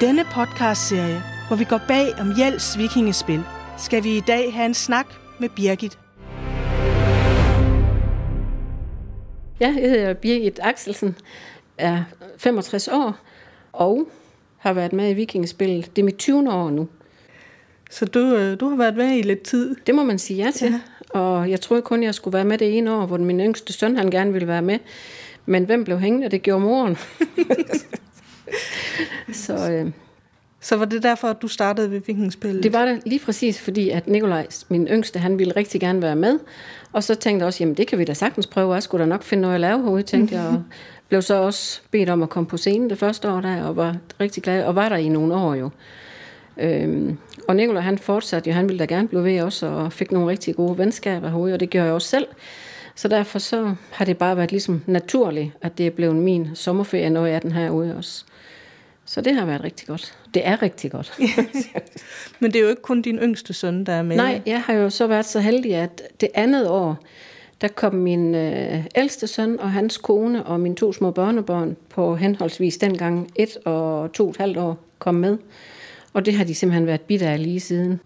denne podcastserie, hvor vi går bag om Jels vikingespil, skal vi i dag have en snak med Birgit. Ja, jeg hedder Birgit Axelsen, er 65 år og har været med i vikingespillet. Det er mit 20. år nu. Så du, øh, du har været med i lidt tid? Det må man sige ja til. Ja. Og jeg troede kun, jeg skulle være med det ene år, hvor min yngste søn han gerne ville være med. Men hvem blev hængende? Det gjorde moren. så, øh, så var det derfor, at du startede ved vikingspillet? Det var det lige præcis, fordi at Nikolaj, min yngste, han ville rigtig gerne være med. Og så tænkte jeg også, jamen det kan vi da sagtens prøve. Jeg skulle da nok finde noget at lave herude, tænkte jeg. Og blev så også bedt om at komme på scenen det første år der, og var rigtig glad, og var der i nogle år jo. Øhm, og Nikolaj han fortsatte jo, han ville da gerne blive ved også, og fik nogle rigtig gode venskaber herude, og det gjorde jeg også selv. Så derfor så har det bare været ligesom naturligt, at det er blevet min sommerferie, når jeg er den her ude også. Så det har været rigtig godt. Det er rigtig godt. Men det er jo ikke kun din yngste søn, der er med. Nej, jeg har jo så været så heldig, at det andet år, der kom min øh, ældste søn og hans kone og mine to små børnebørn på henholdsvis dengang et og to og et halvt år kom med. Og det har de simpelthen været bidt af lige siden.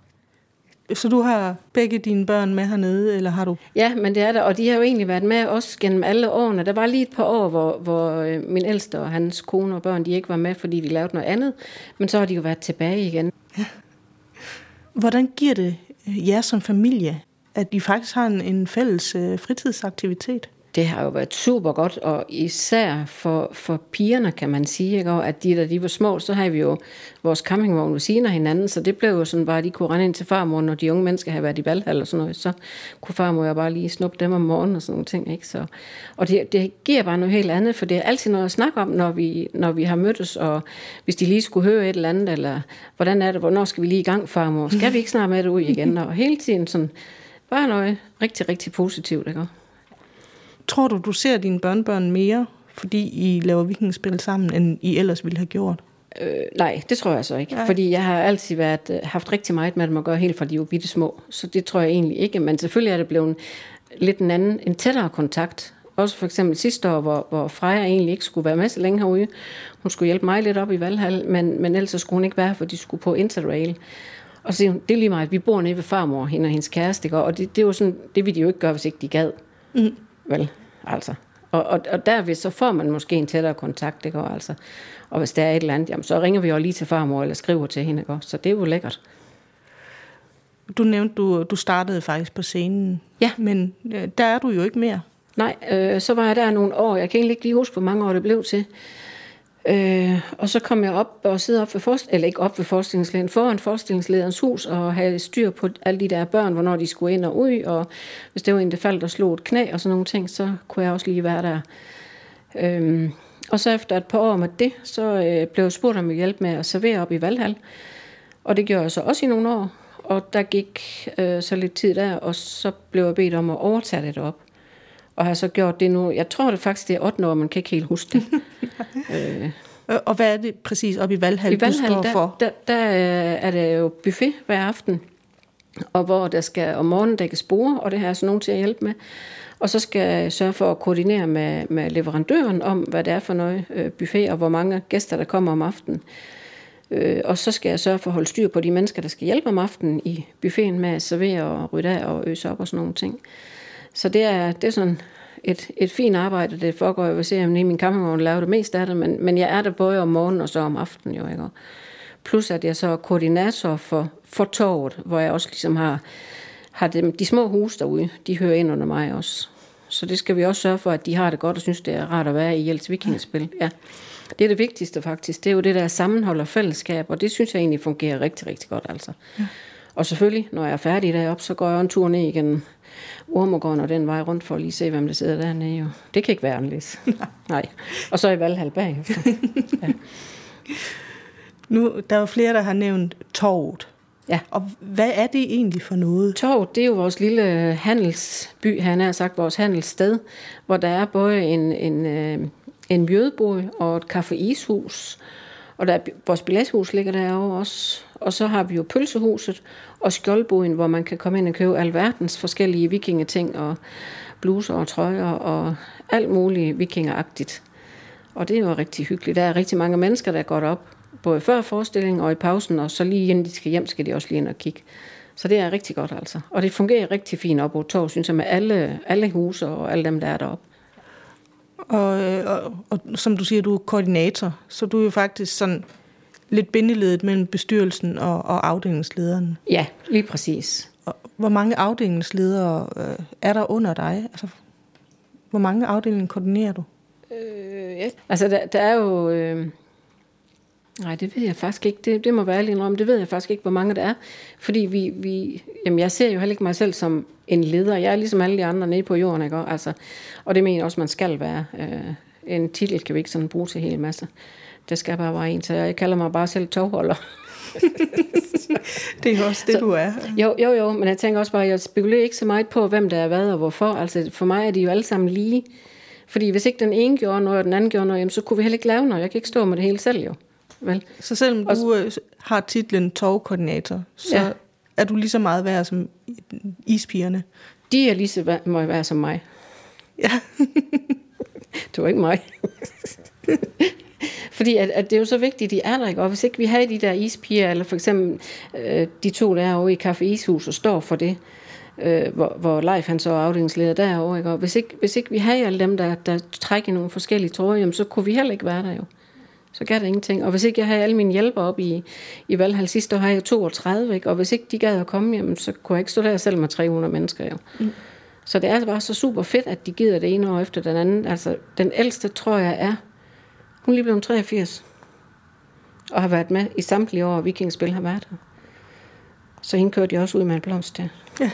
Så du har begge dine børn med hernede, eller har du? Ja, men det er der, og de har jo egentlig været med os gennem alle årene. Der var lige et par år, hvor, hvor øh, min ældste og hans kone og børn, de ikke var med, fordi de lavede noget andet. Men så har de jo været tilbage igen. Ja. Hvordan giver det jer som familie, at de faktisk har en, en fælles øh, fritidsaktivitet? Det har jo været super godt, og især for, for pigerne, kan man sige, ikke? Og at de, da de var små, så havde vi jo vores campingvogn ved siden af hinanden, så det blev jo sådan bare, at de kunne rende ind til farmor, når de unge mennesker havde været i valghal og sådan noget, så kunne farmor jo bare lige snuppe dem om morgenen og sådan nogle ting, ikke? Så, og det, det giver bare noget helt andet, for det er altid noget at snakke om, når vi, når vi har mødtes, og hvis de lige skulle høre et eller andet, eller hvordan er det, hvornår skal vi lige i gang, farmor? Skal vi ikke snart med det ud igen? Og hele tiden sådan, bare noget rigtig, rigtig positivt, ikke? Tror du, du ser dine børnebørn mere, fordi I laver vikingspil sammen, end I ellers ville have gjort? Øh, nej, det tror jeg så ikke. Nej. Fordi jeg har altid været, øh, haft rigtig meget med dem at gøre, helt fra de var bitte små. Så det tror jeg egentlig ikke. Men selvfølgelig er det blevet lidt en anden, en tættere kontakt. Også for eksempel sidste år, hvor, hvor Freja egentlig ikke skulle være med så længe herude. Hun skulle hjælpe mig lidt op i Valhall, men, men ellers skulle hun ikke være, for de skulle på Interrail. Og så det er lige meget, vi bor nede ved farmor, hende og hendes kæreste, og det, det, er jo sådan, det ville de jo ikke gøre, hvis ikke de gad. Mm. Vel, altså. Og, og, og derved så får man måske en tættere kontakt, ikke? Og, altså. og hvis der er et eller andet, jamen, så ringer vi jo lige til farmor, eller skriver til hende, ikke? så det er jo lækkert. Du nævnte, du, du startede faktisk på scenen. Ja. Men øh, der er du jo ikke mere. Nej, øh, så var jeg der nogle år. Jeg kan egentlig ikke lige huske, hvor mange år det blev til. Øh, og så kom jeg op og sidder op ved forst- eller ikke op ved forestillingslederen, foran forestillingslederens hus og havde styr på alle de der børn, hvornår de skulle ind og ud, og hvis det var en, der faldt og slog et knæ og sådan nogle ting, så kunne jeg også lige være der. Øh, og så efter et par år med det, så øh, blev jeg spurgt om hjælp med at servere op i Valhall. Og det gjorde jeg så også i nogle år. Og der gik øh, så lidt tid der, og så blev jeg bedt om at overtage det op og har så gjort det nu. Jeg tror det faktisk, det er 8 år, man kan ikke helt huske det. øh. Og hvad er det præcis op i Valhall, I Valhall, du står der, for? Der, der er det jo buffet hver aften, og hvor der skal om morgenen dækkes bord, og det har jeg så nogen til at hjælpe med. Og så skal jeg sørge for at koordinere med, med leverandøren om, hvad det er for noget øh, buffet, og hvor mange gæster, der kommer om aftenen. Øh, og så skal jeg sørge for at holde styr på de mennesker, der skal hjælpe om aftenen i buffeten med at servere og rydde af og øse op og sådan nogle ting. Så det er, det er sådan et, et fint arbejde, det foregår. Jeg vil se, om i min campingvogn laver det mest af det, men, men jeg er der både om morgenen og så om aftenen jo, ikke? Plus at jeg så er koordinator for, for torvet, hvor jeg også ligesom har, har dem, de små huse derude, de hører ind under mig også. Så det skal vi også sørge for, at de har det godt og synes, det er rart at være i Jels Vikingespil. Ja. Det er det vigtigste faktisk. Det er jo det der sammenhold og fællesskab, og det synes jeg egentlig fungerer rigtig, rigtig godt altså. Ja. Og selvfølgelig, når jeg er færdig deroppe, så går jeg en tur ned igen Ormogården og den vej rundt for at lige se, hvem der sidder dernede. Jo. Det kan ikke være anderledes. Nej. Og så i Valhall bagefter. ja. Nu, der er jo flere, der har nævnt torvet. Ja. Og hvad er det egentlig for noget? Torvet, det er jo vores lille handelsby, han har sagt, vores handelssted, hvor der er både en, en, øh, en mjødebod og et kaffe-ishus, og der er, vores billetshus ligger derovre også. Og så har vi jo pølsehuset og skjoldboden, hvor man kan komme ind og købe alverdens forskellige vikingeting og bluser og trøjer og alt muligt vikingeragtigt. Og det er jo rigtig hyggeligt. Der er rigtig mange mennesker, der går op både før forestillingen og i pausen, og så lige inden de skal hjem, skal de også lige ind og kigge. Så det er rigtig godt altså. Og det fungerer rigtig fint op på torv, synes jeg, med alle, alle huse og alle dem, der er deroppe. Og, øh, og, og som du siger, du er koordinator, så du er jo faktisk sådan lidt bindeledet mellem bestyrelsen og, og afdelingslederen. Ja, lige præcis. Og hvor mange afdelingsledere øh, er der under dig? Altså, hvor mange afdelinger koordinerer du? Øh, ja. Altså, der, der er jo... Øh, nej, det ved jeg faktisk ikke. Det, det må være ærlig om. Det ved jeg faktisk ikke, hvor mange der er. Fordi vi, vi... Jamen, jeg ser jo heller ikke mig selv som en leder. Jeg er ligesom alle de andre nede på jorden, ikke? Altså, og det mener jeg også, man skal være. Øh, en titel kan vi ikke sådan bruge til hele masse. Det skal bare være en, så jeg kalder mig bare selv tovholder. det er også det, så, du er. Jo, jo, jo, men jeg tænker også bare, jeg spekulerer ikke så meget på, hvem der er hvad og hvorfor. Altså, for mig er de jo alle sammen lige. Fordi hvis ikke den ene gjorde noget, og den anden gjorde noget, jamen, så kunne vi heller ikke lave noget. Jeg kan ikke stå med det hele selv, jo. Vel? Så selvom du og, øh, har titlen tovkoordinator, så ja. er du lige så meget værd som ispigerne? De er lige så værd, må være som mig. Ja. det var ikke mig. Fordi at, at det er jo så vigtigt, de er der, ikke? Og hvis ikke vi har de der ispiger, eller for eksempel øh, de to, der er over i Kaffe Ishus og står for det, øh, hvor, hvor Leif han så er afdelingsleder derovre, ikke? Og hvis ikke, hvis ikke vi har alle dem, der, der trækker nogle forskellige tråde, jamen, så kunne vi heller ikke være der jo. Så gør det ingenting. Og hvis ikke jeg har alle mine hjælper op i, i Valhall sidste år, har jeg 32, ikke? Og hvis ikke de gad at komme, jamen, så kunne jeg ikke stå der selv med 300 mennesker jo. Mm. Så det er bare så super fedt, at de gider det ene år efter den anden. Altså, den ældste, tror jeg, er hun er lige blevet 83. Og har været med i samtlige år, Vikingspil har været her. Så hende kørte jeg også ud med en blomst der. Ja.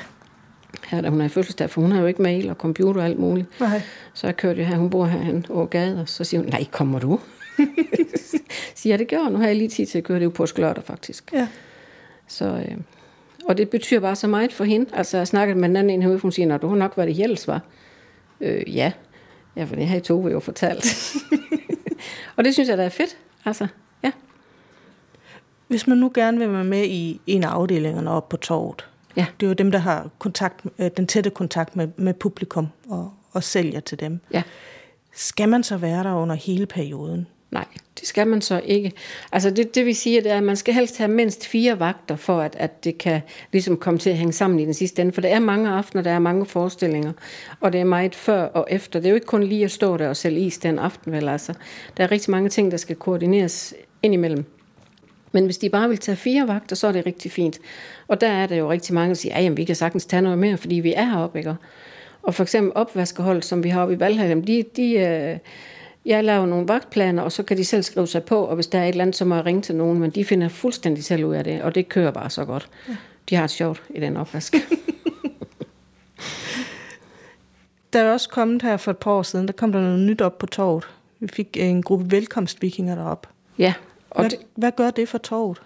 Her da hun er i fødselsdag, for hun har jo ikke mail og computer og alt muligt. Nej. Så jeg kørte her, hun bor herhen over gade, og så siger hun, nej, kommer du? siger jeg, det gør Nu har jeg lige tid til at køre det på lørdag, faktisk. Ja. Så, øh, og det betyder bare så meget for hende. Altså, jeg snakkede med en anden en herude, hun siger, du har nok været i Hjælps, var. Øh, ja. Ja, for det har I to jo fortalt. Og det synes jeg, der er fedt. Altså, ja. Hvis man nu gerne vil være med i en af afdelingerne op på torvet, ja. det er jo dem, der har kontakt, øh, den tætte kontakt med, med publikum og, og sælger til dem. Ja. Skal man så være der under hele perioden? Nej, det skal man så ikke. Altså det, det vi siger, det er, at man skal helst have mindst fire vagter, for at, at det kan ligesom komme til at hænge sammen i den sidste ende. For der er mange aftener, der er mange forestillinger, og det er meget før og efter. Det er jo ikke kun lige at stå der og sælge is den aften, vel altså. Der er rigtig mange ting, der skal koordineres indimellem. Men hvis de bare vil tage fire vagter, så er det rigtig fint. Og der er der jo rigtig mange, der siger, at vi kan sagtens tage noget mere, fordi vi er heroppe, ikke? Og for eksempel opvaskehold, som vi har oppe i Valhall, de, de, øh, jeg laver nogle vagtplaner, og så kan de selv skrive sig på, og hvis der er et eller andet, så må jeg ringe til nogen, men de finder fuldstændig selv ud af det, og det kører bare så godt. Ja. De har det sjovt i den opvask. der er også kommet her for et par år siden, der kom der noget nyt op på torvet. Vi fik en gruppe velkomstvikinger derop. Ja. Og hvad, det, hvad gør det for torvet?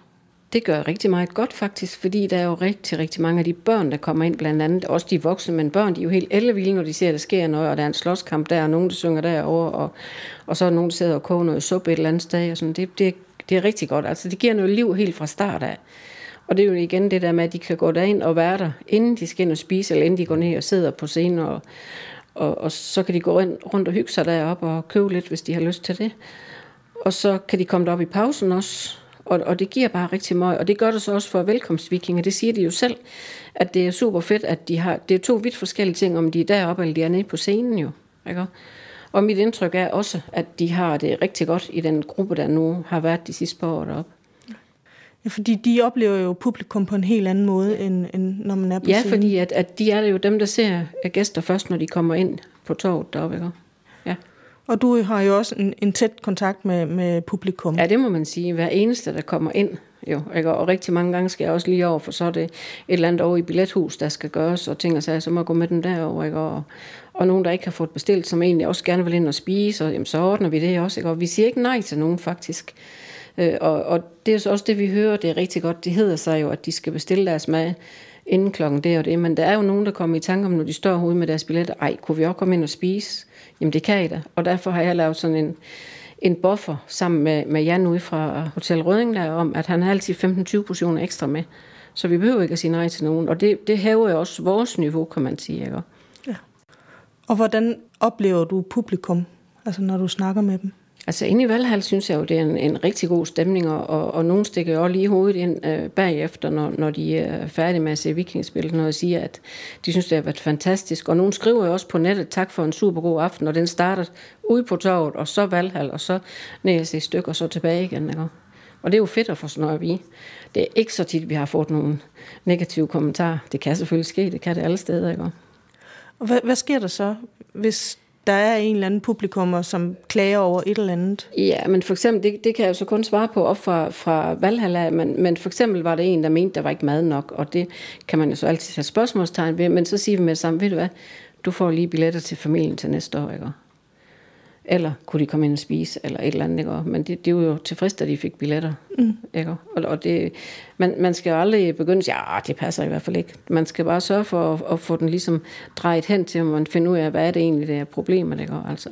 Det gør rigtig meget godt faktisk, fordi der er jo rigtig, rigtig mange af de børn, der kommer ind, blandt andet også de voksne, men børn, de er jo helt ellevilde, når de ser, at der sker noget, og der er en slåskamp der, og nogen, der synger derovre, og, og så er nogen, der sidder og koger noget suppe et eller andet sted, og sådan. Det, det, det er rigtig godt. Altså, det giver noget liv helt fra start af. Og det er jo igen det der med, at de kan gå derind og være der, inden de skal ind og spise, eller inden de går ned og sidder på scenen, og, og, og så kan de gå rundt og hygge sig deroppe og købe lidt, hvis de har lyst til det. Og så kan de komme derop i pausen også, og, og det giver bare rigtig meget, og det gør det så også for velkomstvikinger, det siger de jo selv, at det er super fedt, at de har, det er to vidt forskellige ting, om de er deroppe eller de er nede på scenen jo, ikke? Og mit indtryk er også, at de har det rigtig godt i den gruppe, der nu har været de sidste par år deroppe. Ja, fordi de oplever jo publikum på en helt anden måde, end, end når man er på ja, scenen. Ja, fordi at, at de er jo dem, der ser gæster først, når de kommer ind på torvet deroppe, ikke? Og du har jo også en, en tæt kontakt med, med publikum. Ja, det må man sige. Hver eneste, der kommer ind, jo, ikke? og rigtig mange gange skal jeg også lige over, for så er det et eller andet over i billethus, der skal gøres, og ting og sager, så må jeg gå med den derover, ikke? Og, og nogen, der ikke har fået bestilt, som egentlig også gerne vil ind og spise, og jamen, så ordner vi det også, ikke? og vi siger ikke nej til nogen faktisk. Øh, og, og det er så også det, vi hører, det er rigtig godt, det hedder sig jo, at de skal bestille deres mad inden klokken det og det, men der er jo nogen, der kommer i tanke om, når de står herude med deres billetter, ej, kunne vi også komme ind og spise? Jamen det kan I da. Og derfor har jeg lavet sådan en, en buffer sammen med, med Jan ude fra Hotel Røding der, om, at han har altid 15-20 portioner ekstra med. Så vi behøver ikke at sige nej til nogen. Og det, det hæver jo også vores niveau, kan man sige. Ikke? Ja. Og hvordan oplever du publikum, altså når du snakker med dem? Altså inde i Valhall synes jeg jo, det er en, en rigtig god stemning, og, og, og nogen stikker jo også lige hovedet ind øh, bagefter, når, når de er færdige med at se vikingspillet, når jeg siger, at de synes, det har været fantastisk. Og nogen skriver jo også på nettet, tak for en super god aften, og den starter ude på torvet, og så Valhall, og så ned i stykker, og så tilbage igen. Ikke? Og det er jo fedt at få sådan noget at vide. Det er ikke så tit, vi har fået nogle negative kommentarer. Det kan selvfølgelig ske, det kan det alle steder. Ikke? Og hvad, hvad sker der så, hvis der er en eller anden publikummer, som klager over et eller andet? Ja, men for eksempel, det, det kan jeg jo så kun svare på op fra, fra Valhalla, men, men for eksempel var det en, der mente, der var ikke mad nok, og det kan man jo så altid have spørgsmålstegn ved, men så siger vi med det samme, ved du hvad, du får lige billetter til familien til næste år, ikke? Eller kunne de komme ind og spise, eller et eller andet, ikke? Men det, det var jo tilfreds, at de fik billetter, mm. ikke? Og, og det, man, man skal jo aldrig begynde at sige, ja, det passer i hvert fald ikke. Man skal bare sørge for at, at få den ligesom drejet hen til, at man finder ud af, hvad er det egentlig, det er problemet, ikke? Altså.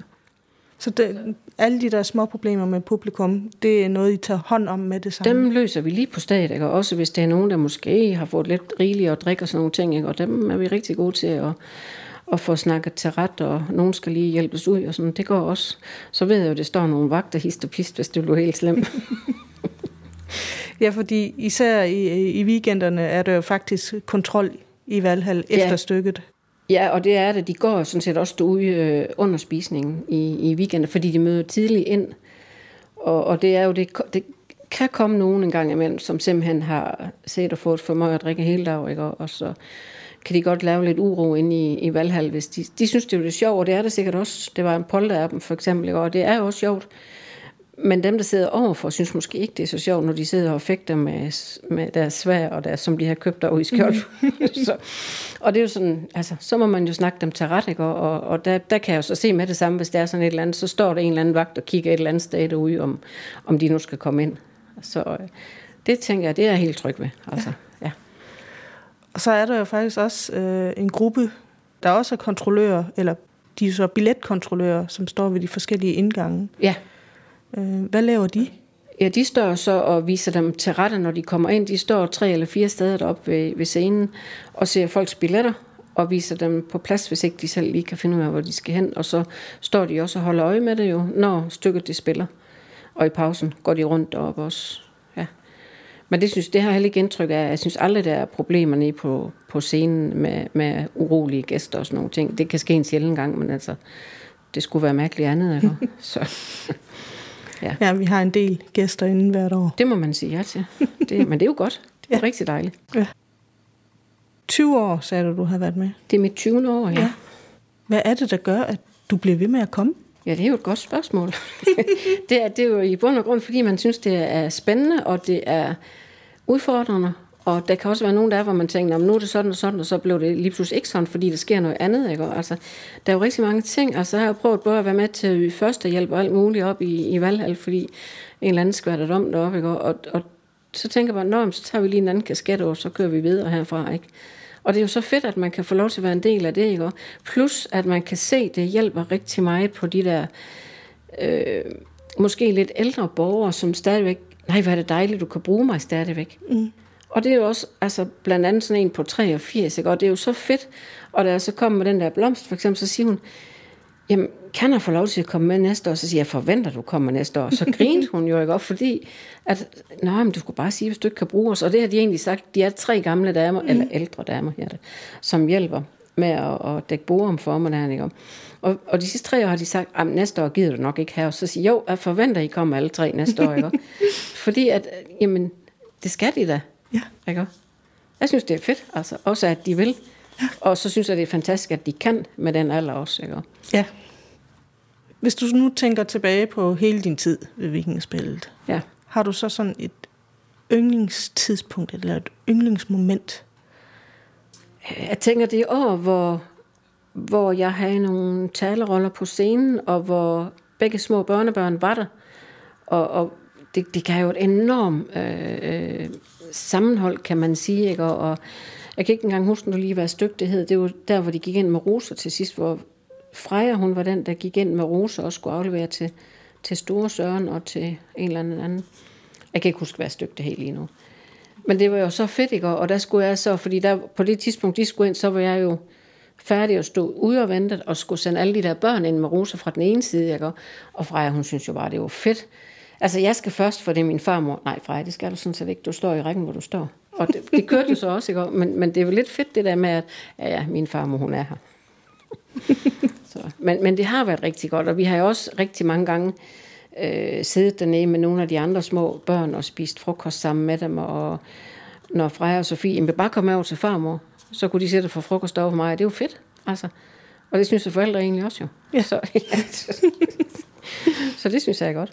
Så det, alle de der små problemer med publikum, det er noget, I tager hånd om med det samme? Dem løser vi lige på stedet, ikke? og også hvis det er nogen, der måske har fået lidt rigeligt at drikke og sådan nogle ting, ikke? og dem er vi rigtig gode til at, at få snakket til ret, og nogen skal lige hjælpes ud, og sådan, det går også. Så ved jeg jo, at det står nogle vagter hist og pist, hvis det bliver helt slemt. ja, fordi især i, i weekenderne er der jo faktisk kontrol i Valhall efter ja. stykket. Ja, og det er det. De går sådan set også derude øh, under spisningen i, i weekenden, fordi de møder tidligt ind. Og, og det er jo det, det kan komme nogen en gang imellem, som simpelthen har set og fået for meget at drikke hele dag, ikke? Og, og så kan de godt lave lidt uro inde i, i Valhall, hvis de, de synes, det er lidt sjovt, og det er det sikkert også. Det var en polter af dem, for eksempel, og det er også sjovt. Men dem, der sidder overfor, synes måske ikke, det er så sjovt, når de sidder og fægter med, med deres svær, og deres, som de har købt derude i skjold. Mm. så, og det er jo sådan, altså, så må man jo snakke dem til ret, ikke? Og, og, og der, der kan jeg jo så se med det samme, hvis der er sådan et eller andet, så står der en eller anden vagt og kigger et eller andet sted derude, om, om de nu skal komme ind. Så øh, det tænker jeg, det er jeg helt tryg ved. Altså. Ja. Og så er der jo faktisk også øh, en gruppe, der også er kontrollører, eller de er så billetkontrollører, som står ved de forskellige indgange. Ja. Øh, hvad laver de? Ja, de står så og viser dem til rette, når de kommer ind. De står tre eller fire steder deroppe ved, ved scenen og ser folks billetter og viser dem på plads, hvis ikke de selv lige kan finde ud af, hvor de skal hen. Og så står de også og holder øje med det jo, når stykket de spiller. Og i pausen går de rundt deroppe også. Men det, synes, det har jeg heller ikke indtryk af. Jeg synes aldrig, der er problemer nede på, på scenen med, med urolige gæster og sådan nogle ting. Det kan ske en sjældent gang, men altså, det skulle være mærkeligt andet. Ikke? Så, ja. ja, vi har en del gæster inden hvert år. Det må man sige ja til. Det, men det er jo godt. Det er ja. rigtig dejligt. Ja. 20 år, sagde du, du har været med. Det er mit 20. år, ja. ja. Hvad er det, der gør, at du bliver ved med at komme? Ja, det er jo et godt spørgsmål. det, er, det er jo i bund og grund, fordi man synes, det er spændende, og det er udfordrende. Og der kan også være nogen der, hvor man tænker, nu er det sådan og sådan, og så blev det lige pludselig ikke sådan, fordi der sker noget andet. Ikke? Altså, der er jo rigtig mange ting. Altså, jeg har prøvet både at være med til første hjælp og alt muligt op i, i Valhall, fordi en eller anden skvatter om deroppe. Ikke? Og, og, så tænker jeg bare, så tager vi lige en anden kasket, over, så kører vi videre herfra. Ikke? Og det er jo så fedt, at man kan få lov til at være en del af det, ikke? Plus, at man kan se, det hjælper rigtig meget på de der, øh, måske lidt ældre borgere, som stadigvæk, nej, hvor er det dejligt, du kan bruge mig stadigvæk. Mm. Og det er jo også, altså blandt andet sådan en på 83, ikke? og det er jo så fedt. Og da jeg så kom med den der blomst, for eksempel, så siger hun, jamen, kan jeg få lov til at komme med næste år? Så siger jeg, forventer du kommer næste år? Så grinte hun jo ikke op, fordi at, nej, men du skulle bare sige, hvis du ikke kan bruge os. Og det har de egentlig sagt, de er tre gamle damer, mm. eller ældre damer, ja, det, som hjælper med at, at dække bord om formiddagen. Ikke? Og, og de sidste tre år har de sagt, at næste år gider du nok ikke have. Og så siger jo, jeg forventer, I kommer alle tre næste år. Ikke? fordi at, jamen, det skal de da. Ja. Ikke? Jeg synes, det er fedt, altså, også at de vil. Ja. Og så synes jeg, det er fantastisk, at de kan med den alder også. Ikke? Ja. Hvis du nu tænker tilbage på hele din tid ved vikingspillet, ja. har du så sådan et yndlingstidspunkt eller et yndlingsmoment? Jeg tænker, det er år, hvor, hvor jeg havde nogle taleroller på scenen, og hvor begge små børnebørn var der. Og, og det, det gav jo et enormt øh, øh, sammenhold, kan man sige. Ikke? Og, og jeg kan ikke engang huske, når lige hvad stykke det hed. Det var der, hvor de gik ind med roser til sidst, hvor Freja, hun var den, der gik ind med roser og skulle aflevere til, til Store Søren og til en eller anden. Jeg kan ikke huske, hvad stykke det helt lige nu. Men det var jo så fedt, ikke? Og der skulle jeg så, fordi der, på det tidspunkt, de skulle ind, så var jeg jo færdig og stod ude og ventede, og skulle sende alle de der børn ind med roser fra den ene side, ikke? og Freja, hun synes jo bare, det var fedt. Altså, jeg skal først, for det er min farmor. Nej, Freja, det skal du sådan set ikke. Du står i rækken, hvor du står. Og det, det kørte jo så også, ikke? Men, men det er jo lidt fedt, det der med, at ja, ja, min farmor, hun er her. så, men, men det har været rigtig godt, og vi har jo også rigtig mange gange øh, siddet dernede med nogle af de andre små børn og spist frokost sammen med dem, og når Freja og Sofie vil bare komme over til farmor, så kunne de sætte for frokost over for mig, det er jo fedt. Altså. Og det synes jeg forældre egentlig også jo. Ja. Så, ja. så det synes jeg er godt.